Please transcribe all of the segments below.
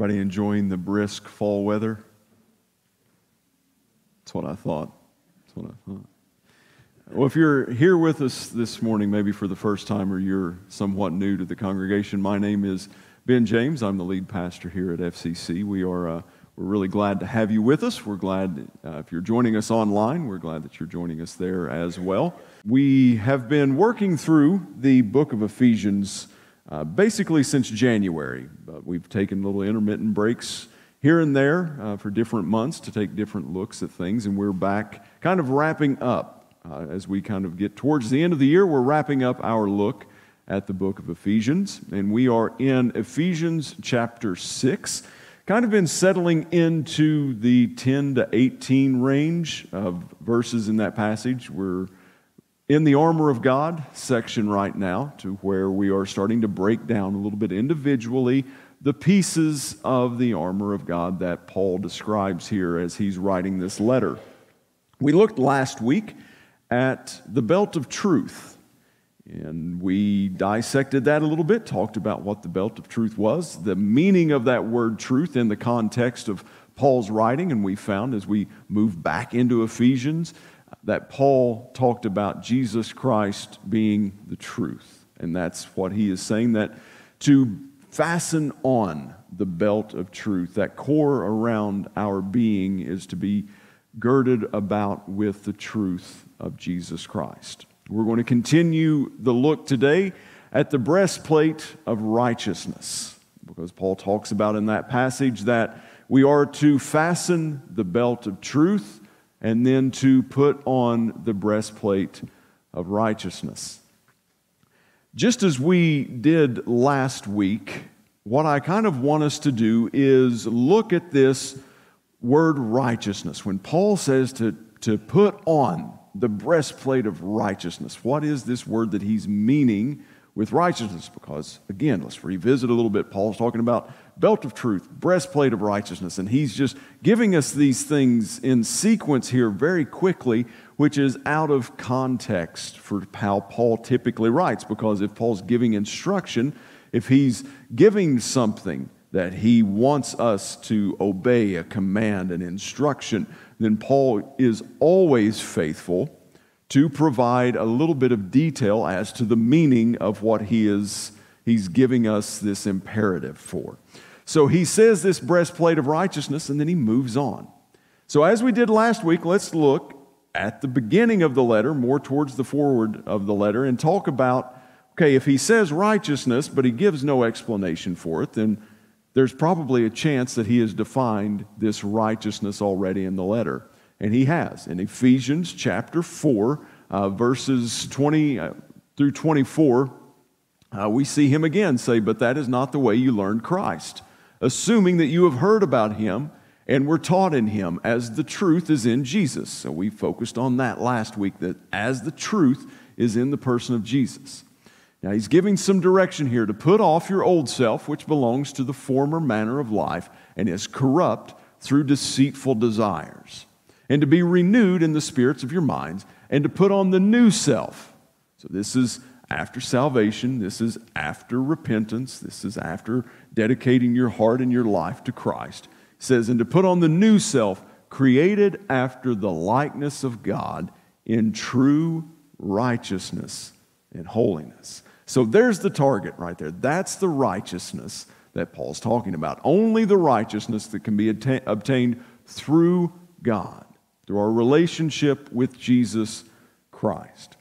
Everybody enjoying the brisk fall weather? That's what I thought. That's what I thought. Well, if you're here with us this morning, maybe for the first time, or you're somewhat new to the congregation, my name is Ben James. I'm the lead pastor here at FCC. We are uh, we're really glad to have you with us. We're glad uh, if you're joining us online. We're glad that you're joining us there as well. We have been working through the book of Ephesians uh, basically since January. But we've taken little intermittent breaks here and there uh, for different months to take different looks at things, and we're back kind of wrapping up. Uh, as we kind of get towards the end of the year, we're wrapping up our look at the book of Ephesians, and we are in Ephesians chapter 6. Kind of been settling into the 10 to 18 range of verses in that passage. We're in the armor of God section right now, to where we are starting to break down a little bit individually the pieces of the armor of God that Paul describes here as he's writing this letter. We looked last week at the belt of truth, and we dissected that a little bit, talked about what the belt of truth was, the meaning of that word truth in the context of Paul's writing, and we found as we move back into Ephesians that Paul talked about Jesus Christ being the truth. And that's what he is saying that to fasten on the belt of truth, that core around our being is to be girded about with the truth of Jesus Christ. We're going to continue the look today at the breastplate of righteousness, because Paul talks about in that passage that we are to fasten the belt of truth and then to put on the breastplate of righteousness. Just as we did last week, what I kind of want us to do is look at this word righteousness. When Paul says to, to put on the breastplate of righteousness, what is this word that he's meaning with righteousness? Because, again, let's revisit a little bit. Paul's talking about belt of truth, breastplate of righteousness. And he's just giving us these things in sequence here very quickly, which is out of context for how Paul typically writes. Because if Paul's giving instruction, if he's giving something that he wants us to obey, a command, an instruction, then Paul is always faithful to provide a little bit of detail as to the meaning of what he is he's giving us this imperative for. So he says this breastplate of righteousness, and then he moves on. So, as we did last week, let's look at the beginning of the letter, more towards the forward of the letter, and talk about okay, if he says righteousness, but he gives no explanation for it, then there's probably a chance that he has defined this righteousness already in the letter. And he has. In Ephesians chapter 4, uh, verses 20 uh, through 24, uh, we see him again say, But that is not the way you learned Christ assuming that you have heard about him and were taught in him as the truth is in Jesus. So we focused on that last week that as the truth is in the person of Jesus. Now he's giving some direction here to put off your old self, which belongs to the former manner of life and is corrupt through deceitful desires, and to be renewed in the spirits of your minds, and to put on the new self. So this is after salvation, this is after repentance, this is after dedicating your heart and your life to Christ. It says, and to put on the new self, created after the likeness of God in true righteousness and holiness. So there's the target right there. That's the righteousness that Paul's talking about. Only the righteousness that can be obtained through God, through our relationship with Jesus Christ.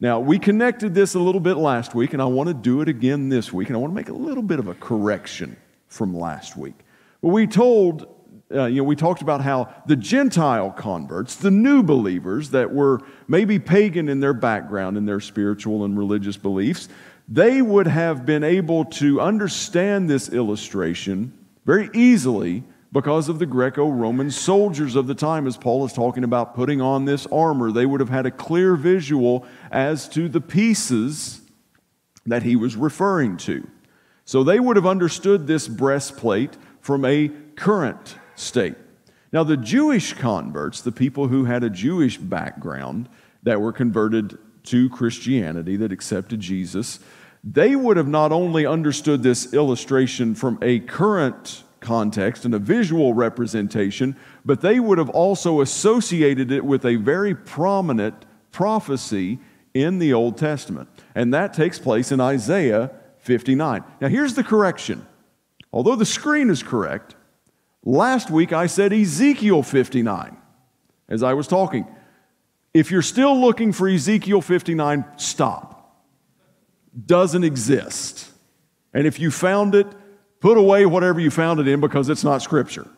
Now, we connected this a little bit last week, and I want to do it again this week, and I want to make a little bit of a correction from last week. But we told, uh, you know, we talked about how the Gentile converts, the new believers that were maybe pagan in their background, in their spiritual and religious beliefs, they would have been able to understand this illustration very easily because of the Greco Roman soldiers of the time, as Paul is talking about putting on this armor. They would have had a clear visual as to the pieces that he was referring to. So they would have understood this breastplate from a current state. Now, the Jewish converts, the people who had a Jewish background that were converted to Christianity, that accepted Jesus, they would have not only understood this illustration from a current context and a visual representation, but they would have also associated it with a very prominent prophecy in the Old Testament. And that takes place in Isaiah 59. Now, here's the correction. Although the screen is correct, last week I said Ezekiel 59 as I was talking. If you're still looking for Ezekiel 59, stop. Doesn't exist. And if you found it, put away whatever you found it in because it's not scripture.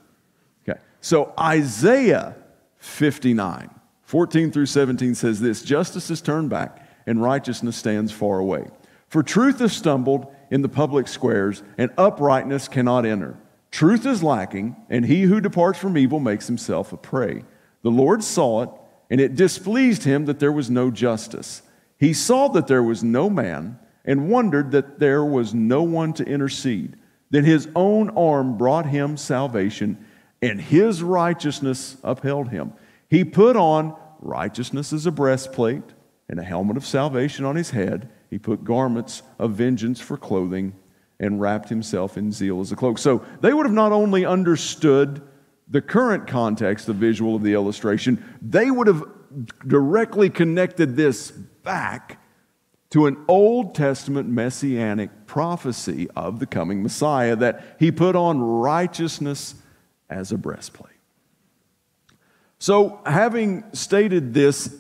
Okay. So Isaiah 59, 14 through 17 says this Justice is turned back and righteousness stands far away. For truth has stumbled in the public squares, and uprightness cannot enter. Truth is lacking, and he who departs from evil makes himself a prey. The Lord saw it, and it displeased him that there was no justice. He saw that there was no man, and wondered that there was no one to intercede. Then his own arm brought him salvation, and his righteousness upheld him. He put on righteousness as a breastplate, and a helmet of salvation on his head. He put garments of vengeance for clothing, and wrapped himself in zeal as a cloak. So they would have not only understood the current context, the visual of the illustration, they would have directly connected this back to an Old Testament messianic prophecy of the coming Messiah that he put on righteousness as a breastplate. So, having stated this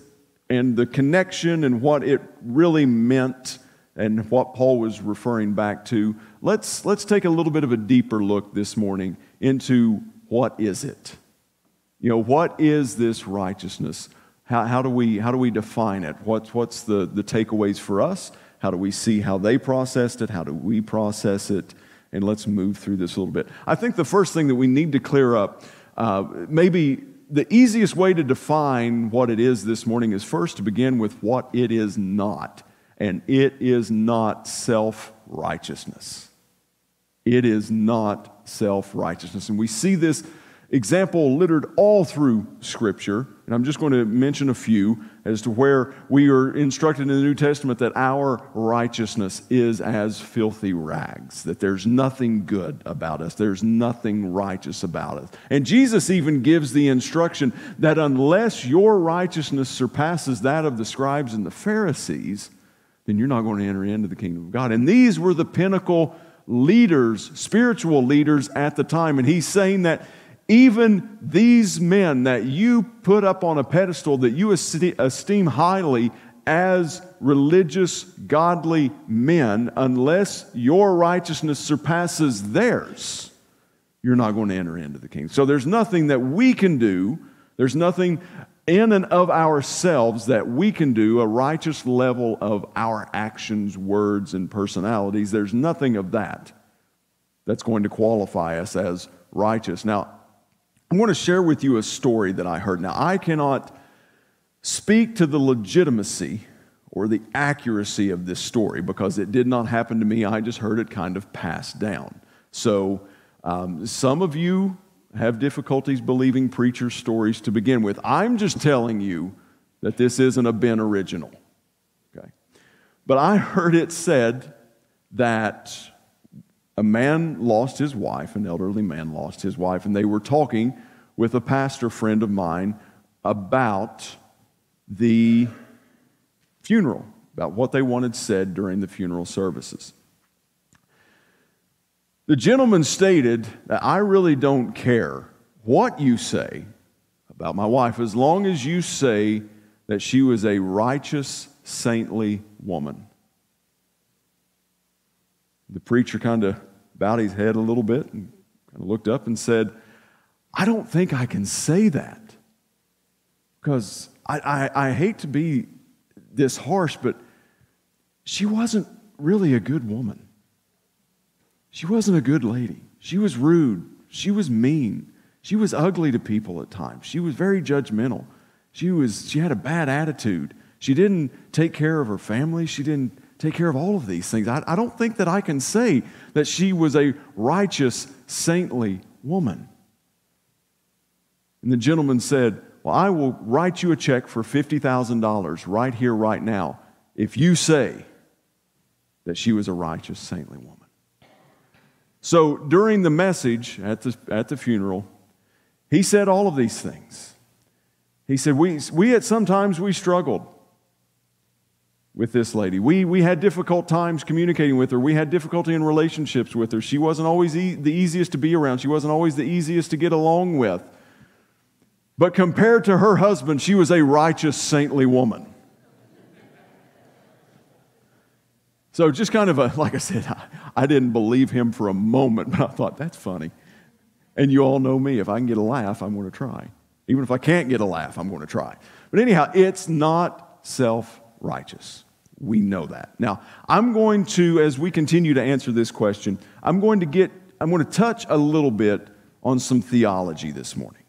and the connection and what it really meant and what Paul was referring back to, let's, let's take a little bit of a deeper look this morning into what is it? You know, what is this righteousness? How, how, do, we, how do we define it? What's, what's the, the takeaways for us? How do we see how they processed it? How do we process it? And let's move through this a little bit. I think the first thing that we need to clear up, uh, maybe the easiest way to define what it is this morning is first to begin with what it is not. And it is not self righteousness. It is not self righteousness. And we see this example littered all through Scripture. And I'm just going to mention a few as to where we are instructed in the New Testament that our righteousness is as filthy rags, that there's nothing good about us, there's nothing righteous about us. And Jesus even gives the instruction that unless your righteousness surpasses that of the scribes and the Pharisees, then you're not going to enter into the kingdom of God. And these were the pinnacle leaders, spiritual leaders at the time. And he's saying that even these men that you put up on a pedestal that you esteem highly as religious, godly men, unless your righteousness surpasses theirs, you're not going to enter into the kingdom. So there's nothing that we can do, there's nothing in and of ourselves that we can do, a righteous level of our actions, words, and personalities. There's nothing of that that's going to qualify us as righteous. Now, I want to share with you a story that I heard. Now, I cannot speak to the legitimacy or the accuracy of this story because it did not happen to me. I just heard it kind of passed down. So, um, some of you have difficulties believing preacher stories to begin with. I'm just telling you that this isn't a Ben original. Okay. But I heard it said that a man lost his wife, an elderly man lost his wife, and they were talking with a pastor friend of mine about the funeral, about what they wanted said during the funeral services. The gentleman stated that I really don't care what you say about my wife as long as you say that she was a righteous, saintly woman. The preacher kind of bowed his head a little bit and kind of looked up and said, I don't think I can say that. Because I, I, I, hate to be this harsh, but she wasn't really a good woman. She wasn't a good lady. She was rude. She was mean. She was ugly to people at times. She was very judgmental. She, was, she had a bad attitude. She didn't take care of her family. She didn't take care of all of these things. I, I don't think that I can say that she was a righteous, saintly woman. And the gentleman said, Well, I will write you a check for $50,000 right here, right now, if you say that she was a righteous, saintly woman. So during the message at the, at the funeral, he said all of these things. He said, We, we at sometimes we struggled with this lady. We, we had difficult times communicating with her. We had difficulty in relationships with her. She wasn't always e- the easiest to be around, she wasn't always the easiest to get along with. But compared to her husband, she was a righteous, saintly woman. So, just kind of a, like I said, I, I didn't believe him for a moment, but I thought, that's funny. And you all know me. If I can get a laugh, I'm going to try. Even if I can't get a laugh, I'm going to try. But anyhow, it's not self righteous. We know that. Now, I'm going to, as we continue to answer this question, I'm going to get, I'm going to touch a little bit on some theology this morning.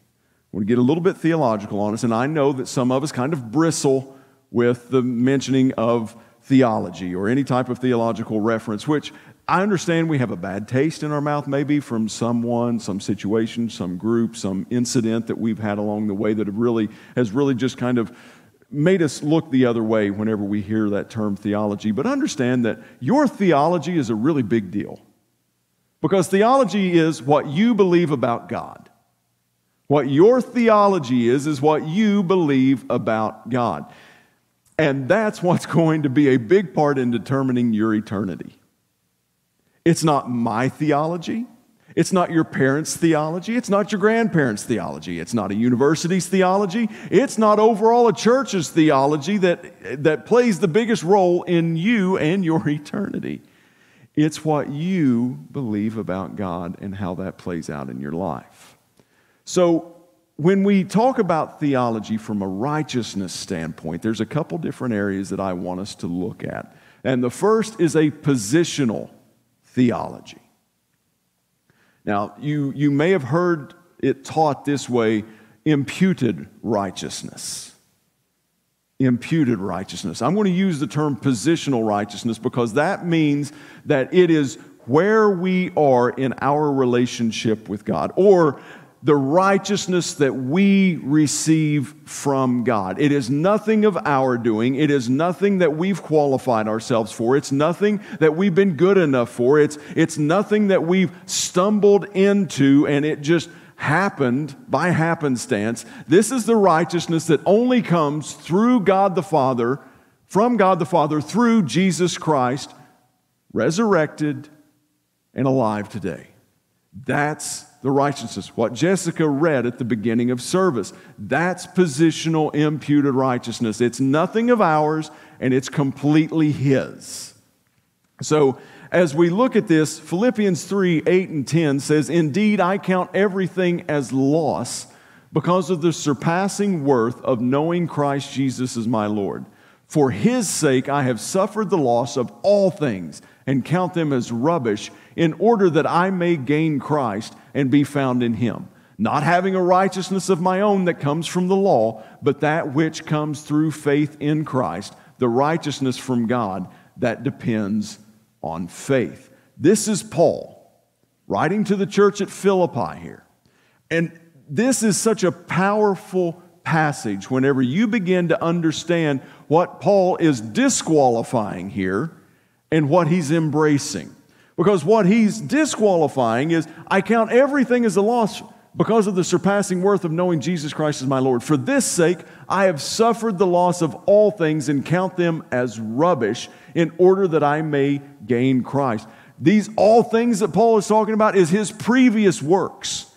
I'm going to get a little bit theological on us, and I know that some of us kind of bristle with the mentioning of theology or any type of theological reference, which I understand we have a bad taste in our mouth, maybe from someone, some situation, some group, some incident that we've had along the way that have really has really just kind of made us look the other way whenever we hear that term theology. But understand that your theology is a really big deal. Because theology is what you believe about God. What your theology is, is what you believe about God. And that's what's going to be a big part in determining your eternity. It's not my theology. It's not your parents' theology. It's not your grandparents' theology. It's not a university's theology. It's not overall a church's theology that, that plays the biggest role in you and your eternity. It's what you believe about God and how that plays out in your life. So, when we talk about theology from a righteousness standpoint, there's a couple different areas that I want us to look at. And the first is a positional theology. Now, you, you may have heard it taught this way imputed righteousness. Imputed righteousness. I'm going to use the term positional righteousness because that means that it is where we are in our relationship with God, or the righteousness that we receive from God. It is nothing of our doing. It is nothing that we've qualified ourselves for. It's nothing that we've been good enough for. It's, it's nothing that we've stumbled into and it just happened by happenstance. This is the righteousness that only comes through God the Father, from God the Father, through Jesus Christ, resurrected and alive today. That's the righteousness. What Jessica read at the beginning of service. That's positional imputed righteousness. It's nothing of ours and it's completely His. So, as we look at this, Philippians 3 8 and 10 says, Indeed, I count everything as loss because of the surpassing worth of knowing Christ Jesus as my Lord. For his sake, I have suffered the loss of all things and count them as rubbish in order that I may gain Christ and be found in him, not having a righteousness of my own that comes from the law, but that which comes through faith in Christ, the righteousness from God that depends on faith. This is Paul writing to the church at Philippi here. And this is such a powerful passage whenever you begin to understand what Paul is disqualifying here and what he's embracing. Because what he's disqualifying is I count everything as a loss because of the surpassing worth of knowing Jesus Christ as my Lord. For this sake, I have suffered the loss of all things and count them as rubbish in order that I may gain Christ. These all things that Paul is talking about is his previous works.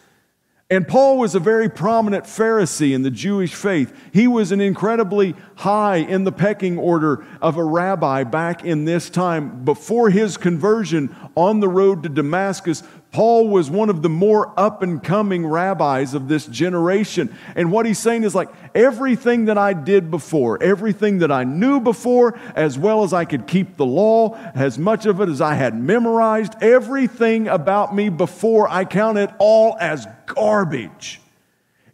And Paul was a very prominent Pharisee in the Jewish faith. He was an incredibly high in the pecking order of a rabbi back in this time. Before his conversion on the road to Damascus, Paul was one of the more up and coming rabbis of this generation. And what he's saying is like, everything that I did before, everything that I knew before, as well as I could keep the law, as much of it as I had memorized, everything about me before, I count it all as garbage.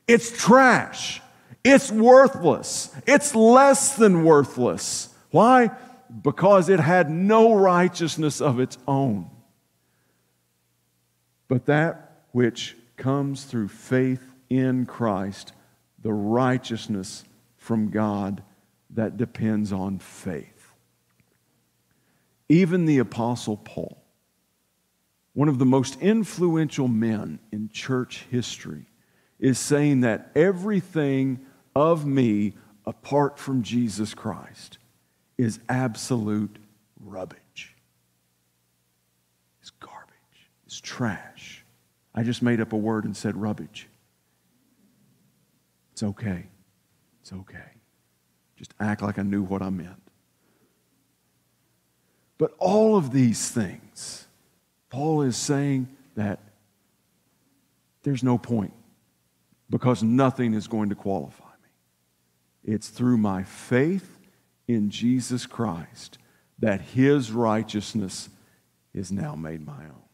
It's trash. It's worthless. It's less than worthless. Why? Because it had no righteousness of its own but that which comes through faith in Christ, the righteousness from God that depends on faith. Even the Apostle Paul, one of the most influential men in church history, is saying that everything of me apart from Jesus Christ is absolute rubbish. It's garbage. It's trash. I just made up a word and said rubbish. It's okay. It's okay. Just act like I knew what I meant. But all of these things, Paul is saying that there's no point because nothing is going to qualify me. It's through my faith in Jesus Christ that his righteousness is now made my own.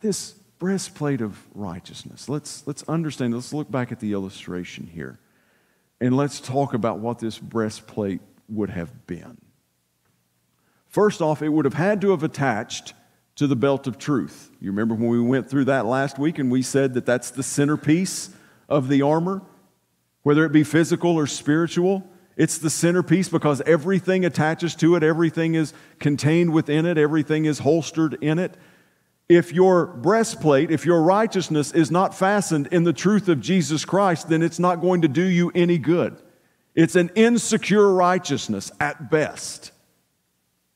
This breastplate of righteousness, let's, let's understand, let's look back at the illustration here, and let's talk about what this breastplate would have been. First off, it would have had to have attached to the belt of truth. You remember when we went through that last week and we said that that's the centerpiece of the armor, whether it be physical or spiritual? It's the centerpiece because everything attaches to it, everything is contained within it, everything is holstered in it. If your breastplate, if your righteousness is not fastened in the truth of Jesus Christ, then it's not going to do you any good. It's an insecure righteousness at best.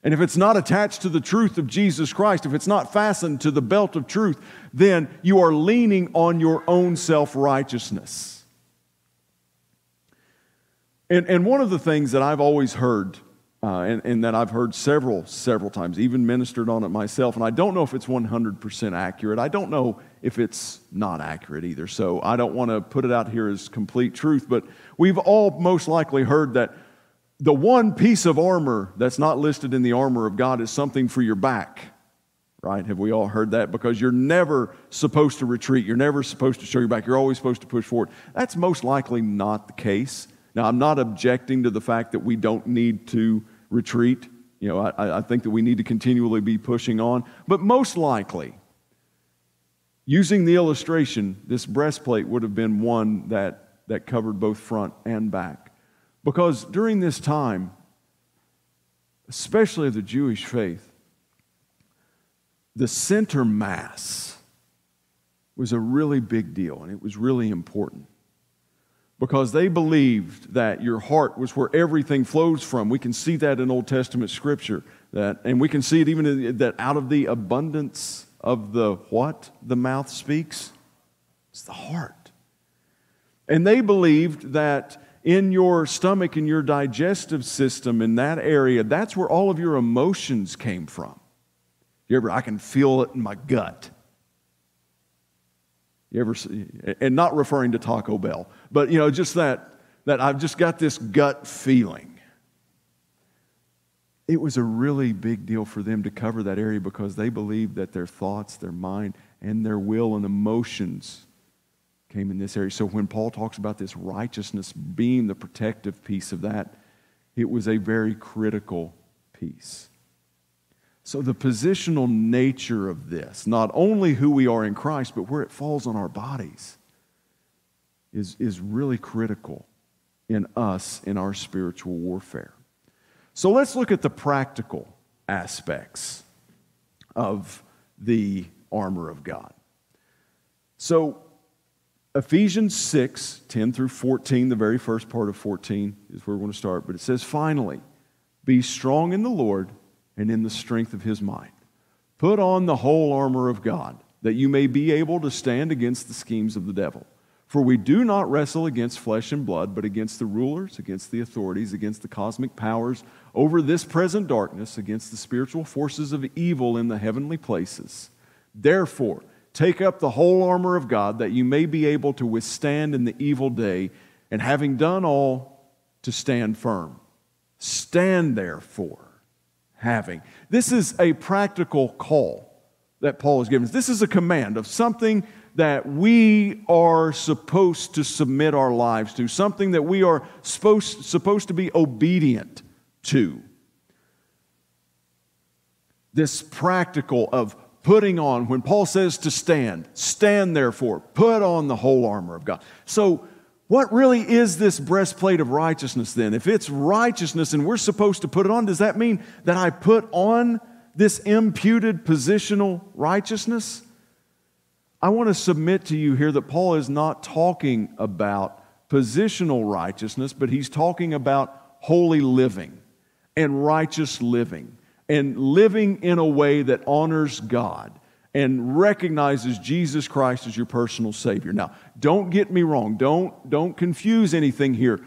And if it's not attached to the truth of Jesus Christ, if it's not fastened to the belt of truth, then you are leaning on your own self righteousness. And, and one of the things that I've always heard, uh, and, and that I've heard several, several times, even ministered on it myself, and I don't know if it's 100% accurate. I don't know if it's not accurate either. So I don't want to put it out here as complete truth, but we've all most likely heard that the one piece of armor that's not listed in the armor of God is something for your back. Right? Have we all heard that? Because you're never supposed to retreat. You're never supposed to show your back. You're always supposed to push forward. That's most likely not the case. Now, I'm not objecting to the fact that we don't need to retreat. You know, I, I think that we need to continually be pushing on. But most likely, using the illustration, this breastplate would have been one that, that covered both front and back. Because during this time, especially of the Jewish faith, the center mass was a really big deal and it was really important because they believed that your heart was where everything flows from. We can see that in Old Testament scripture. That, and we can see it even in, that out of the abundance of the what the mouth speaks, it's the heart. And they believed that in your stomach, in your digestive system, in that area, that's where all of your emotions came from. You ever, I can feel it in my gut. You ever see, and not referring to Taco Bell, but you know, just that, that I've just got this gut feeling. It was a really big deal for them to cover that area because they believed that their thoughts, their mind, and their will and emotions came in this area. So when Paul talks about this righteousness being the protective piece of that, it was a very critical piece. So, the positional nature of this, not only who we are in Christ, but where it falls on our bodies, is, is really critical in us in our spiritual warfare. So, let's look at the practical aspects of the armor of God. So, Ephesians 6 10 through 14, the very first part of 14 is where we're going to start, but it says, Finally, be strong in the Lord and in the strength of his might. Put on the whole armor of God, that you may be able to stand against the schemes of the devil. For we do not wrestle against flesh and blood, but against the rulers, against the authorities, against the cosmic powers over this present darkness, against the spiritual forces of evil in the heavenly places. Therefore, take up the whole armor of God, that you may be able to withstand in the evil day, and having done all, to stand firm. Stand therefore having. This is a practical call that Paul is giving us. This is a command of something that we are supposed to submit our lives to, something that we are supposed, supposed to be obedient to. This practical of putting on, when Paul says to stand, stand therefore, put on the whole armor of God. So, what really is this breastplate of righteousness then? If it's righteousness and we're supposed to put it on, does that mean that I put on this imputed positional righteousness, I want to submit to you here that Paul is not talking about positional righteousness, but he's talking about holy living and righteous living and living in a way that honors God and recognizes Jesus Christ as your personal Savior. Now, don't get me wrong, don't, don't confuse anything here.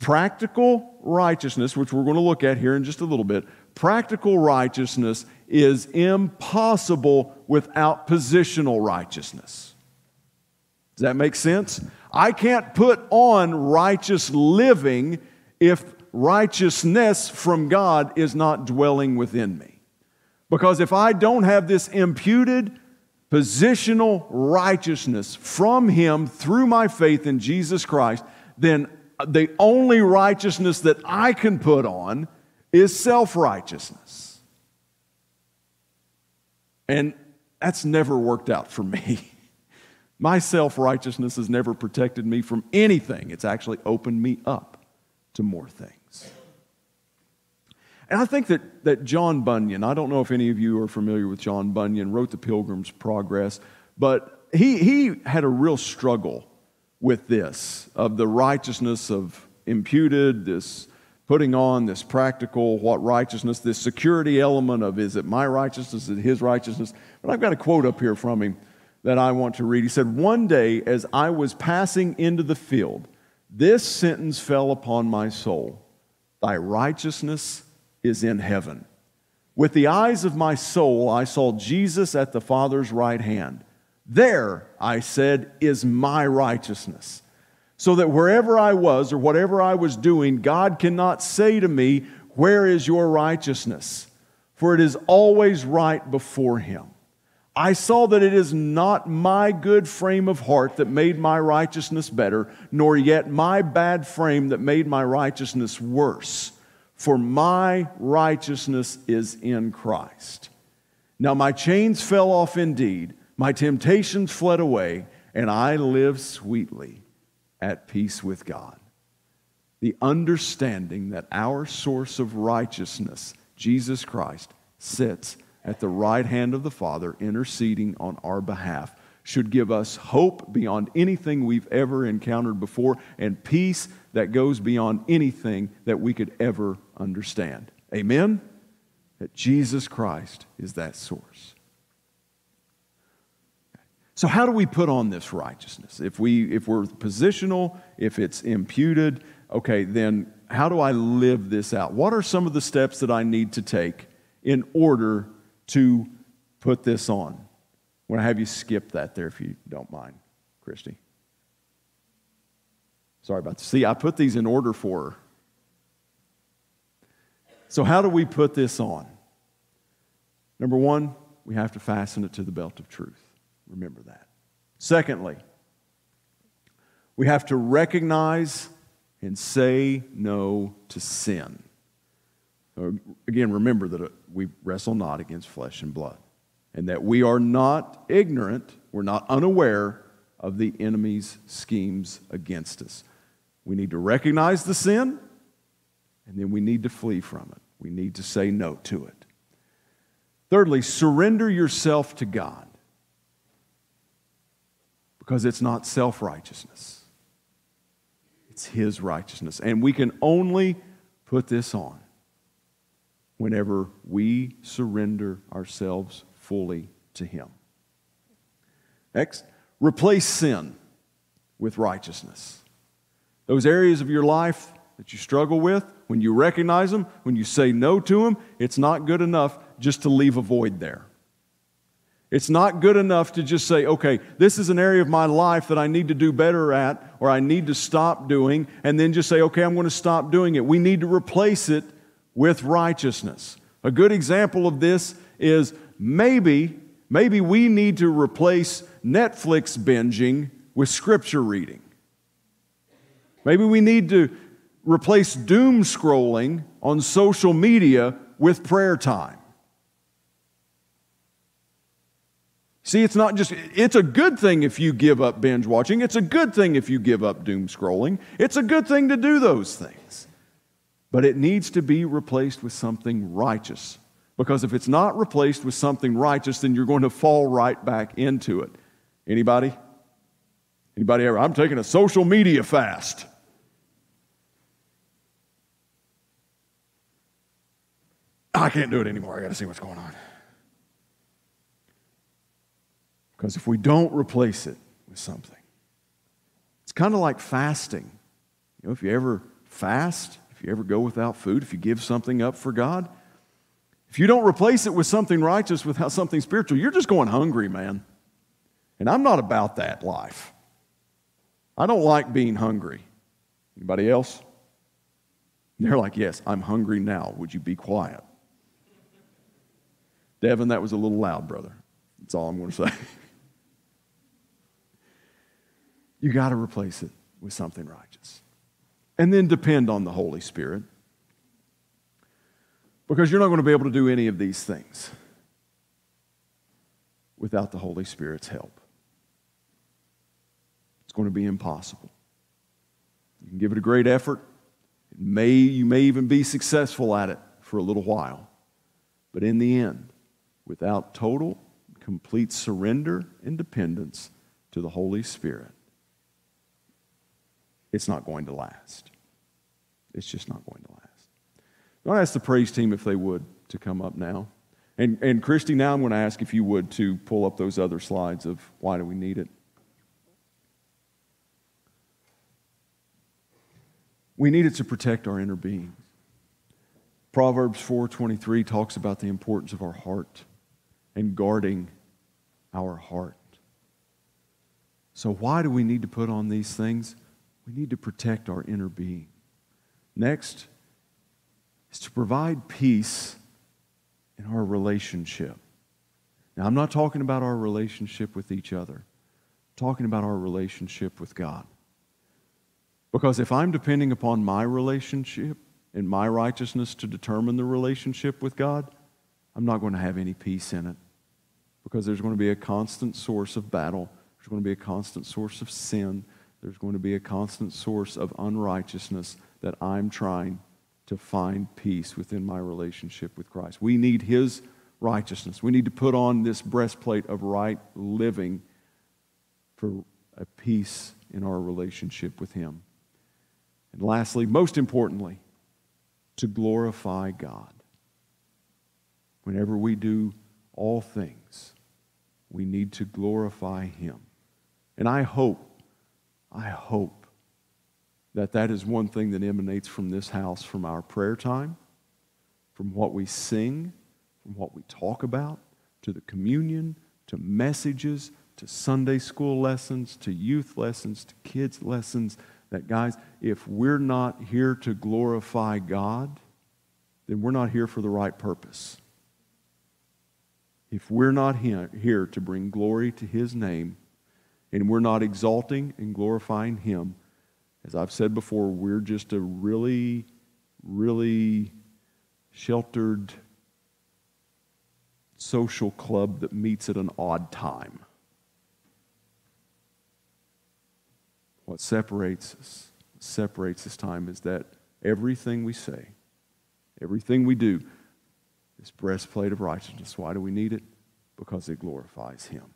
Practical righteousness, which we're going to look at here in just a little bit, practical righteousness is impossible without positional righteousness. Does that make sense? I can't put on righteous living if righteousness from God is not dwelling within me. Because if I don't have this imputed positional righteousness from Him through my faith in Jesus Christ, then the only righteousness that I can put on is self righteousness. And that's never worked out for me. My self righteousness has never protected me from anything, it's actually opened me up to more things. And I think that, that John Bunyan, I don't know if any of you are familiar with John Bunyan, wrote The Pilgrim's Progress, but he, he had a real struggle with this of the righteousness of imputed, this putting on this practical, what righteousness, this security element of is it my righteousness, is it his righteousness? But I've got a quote up here from him that I want to read. He said, One day as I was passing into the field, this sentence fell upon my soul Thy righteousness is in heaven. With the eyes of my soul, I saw Jesus at the Father's right hand. There, I said, is my righteousness. So that wherever I was or whatever I was doing, God cannot say to me, Where is your righteousness? For it is always right before Him. I saw that it is not my good frame of heart that made my righteousness better, nor yet my bad frame that made my righteousness worse for my righteousness is in Christ. Now my chains fell off indeed, my temptations fled away, and I live sweetly at peace with God. The understanding that our source of righteousness, Jesus Christ, sits at the right hand of the Father, interceding on our behalf, should give us hope beyond anything we've ever encountered before and peace that goes beyond anything that we could ever understand. Amen? That Jesus Christ is that source. So, how do we put on this righteousness? If, we, if we're positional, if it's imputed, okay, then how do I live this out? What are some of the steps that I need to take in order to put this on? I want to have you skip that there if you don't mind, Christy. Sorry about this. See, I put these in order for her. So, how do we put this on? Number one, we have to fasten it to the belt of truth. Remember that. Secondly, we have to recognize and say no to sin. Again, remember that uh, we wrestle not against flesh and blood, and that we are not ignorant, we're not unaware of the enemy's schemes against us. We need to recognize the sin, and then we need to flee from it. We need to say no to it. Thirdly, surrender yourself to God because it's not self righteousness, it's His righteousness. And we can only put this on whenever we surrender ourselves fully to Him. Next, replace sin with righteousness. Those areas of your life that you struggle with, when you recognize them, when you say no to them, it's not good enough just to leave a void there. It's not good enough to just say, okay, this is an area of my life that I need to do better at or I need to stop doing, and then just say, okay, I'm going to stop doing it. We need to replace it with righteousness. A good example of this is maybe, maybe we need to replace Netflix binging with scripture reading. Maybe we need to replace doom scrolling on social media with prayer time. See, it's not just, it's a good thing if you give up binge watching. It's a good thing if you give up doom scrolling. It's a good thing to do those things. But it needs to be replaced with something righteous, Because if it's not replaced with something righteous, then you're going to fall right back into it. Anybody? Anybody ever? I'm taking a social media fast. I can't do it anymore. I got to see what's going on. Because if we don't replace it with something, it's kind of like fasting. You know, if you ever fast, if you ever go without food, if you give something up for God, if you don't replace it with something righteous, with something spiritual, you're just going hungry, man. And I'm not about that life. I don't like being hungry. Anybody else? They're like, Yes, I'm hungry now. Would you be quiet? Devin, that was a little loud, brother. That's all I'm going to say. you got to replace it with something righteous. And then depend on the Holy Spirit. Because you're not going to be able to do any of these things without the Holy Spirit's help. It's going to be impossible. You can give it a great effort. It may, you may even be successful at it for a little while. But in the end, without total, complete surrender and dependence to the Holy Spirit, it's not going to last. It's just not going to last. I want to ask the praise team if they would to come up now. And, and Christy, now I'm going to ask if you would to pull up those other slides of why do we need it. We need it to protect our inner being. Proverbs 4:23 talks about the importance of our heart and guarding our heart. So why do we need to put on these things? We need to protect our inner being. Next is to provide peace in our relationship. Now, I'm not talking about our relationship with each other, I'm talking about our relationship with God. Because if I'm depending upon my relationship and my righteousness to determine the relationship with God, I'm not going to have any peace in it. Because there's going to be a constant source of battle, there's going to be a constant source of sin, there's going to be a constant source of unrighteousness that I'm trying to find peace within my relationship with Christ. We need His righteousness. We need to put on this breastplate of right living for a peace in our relationship with Him. And lastly, most importantly, to glorify God. Whenever we do all things, we need to glorify Him. And I hope, I hope that that is one thing that emanates from this house, from our prayer time, from what we sing, from what we talk about, to the communion, to messages, to Sunday school lessons, to youth lessons, to kids' lessons. That, guys, if we're not here to glorify God, then we're not here for the right purpose. If we're not here to bring glory to His name, and we're not exalting and glorifying Him, as I've said before, we're just a really, really sheltered social club that meets at an odd time. What separates us, separates this time is that everything we say, everything we do, this breastplate of righteousness. Why do we need it? Because it glorifies Him.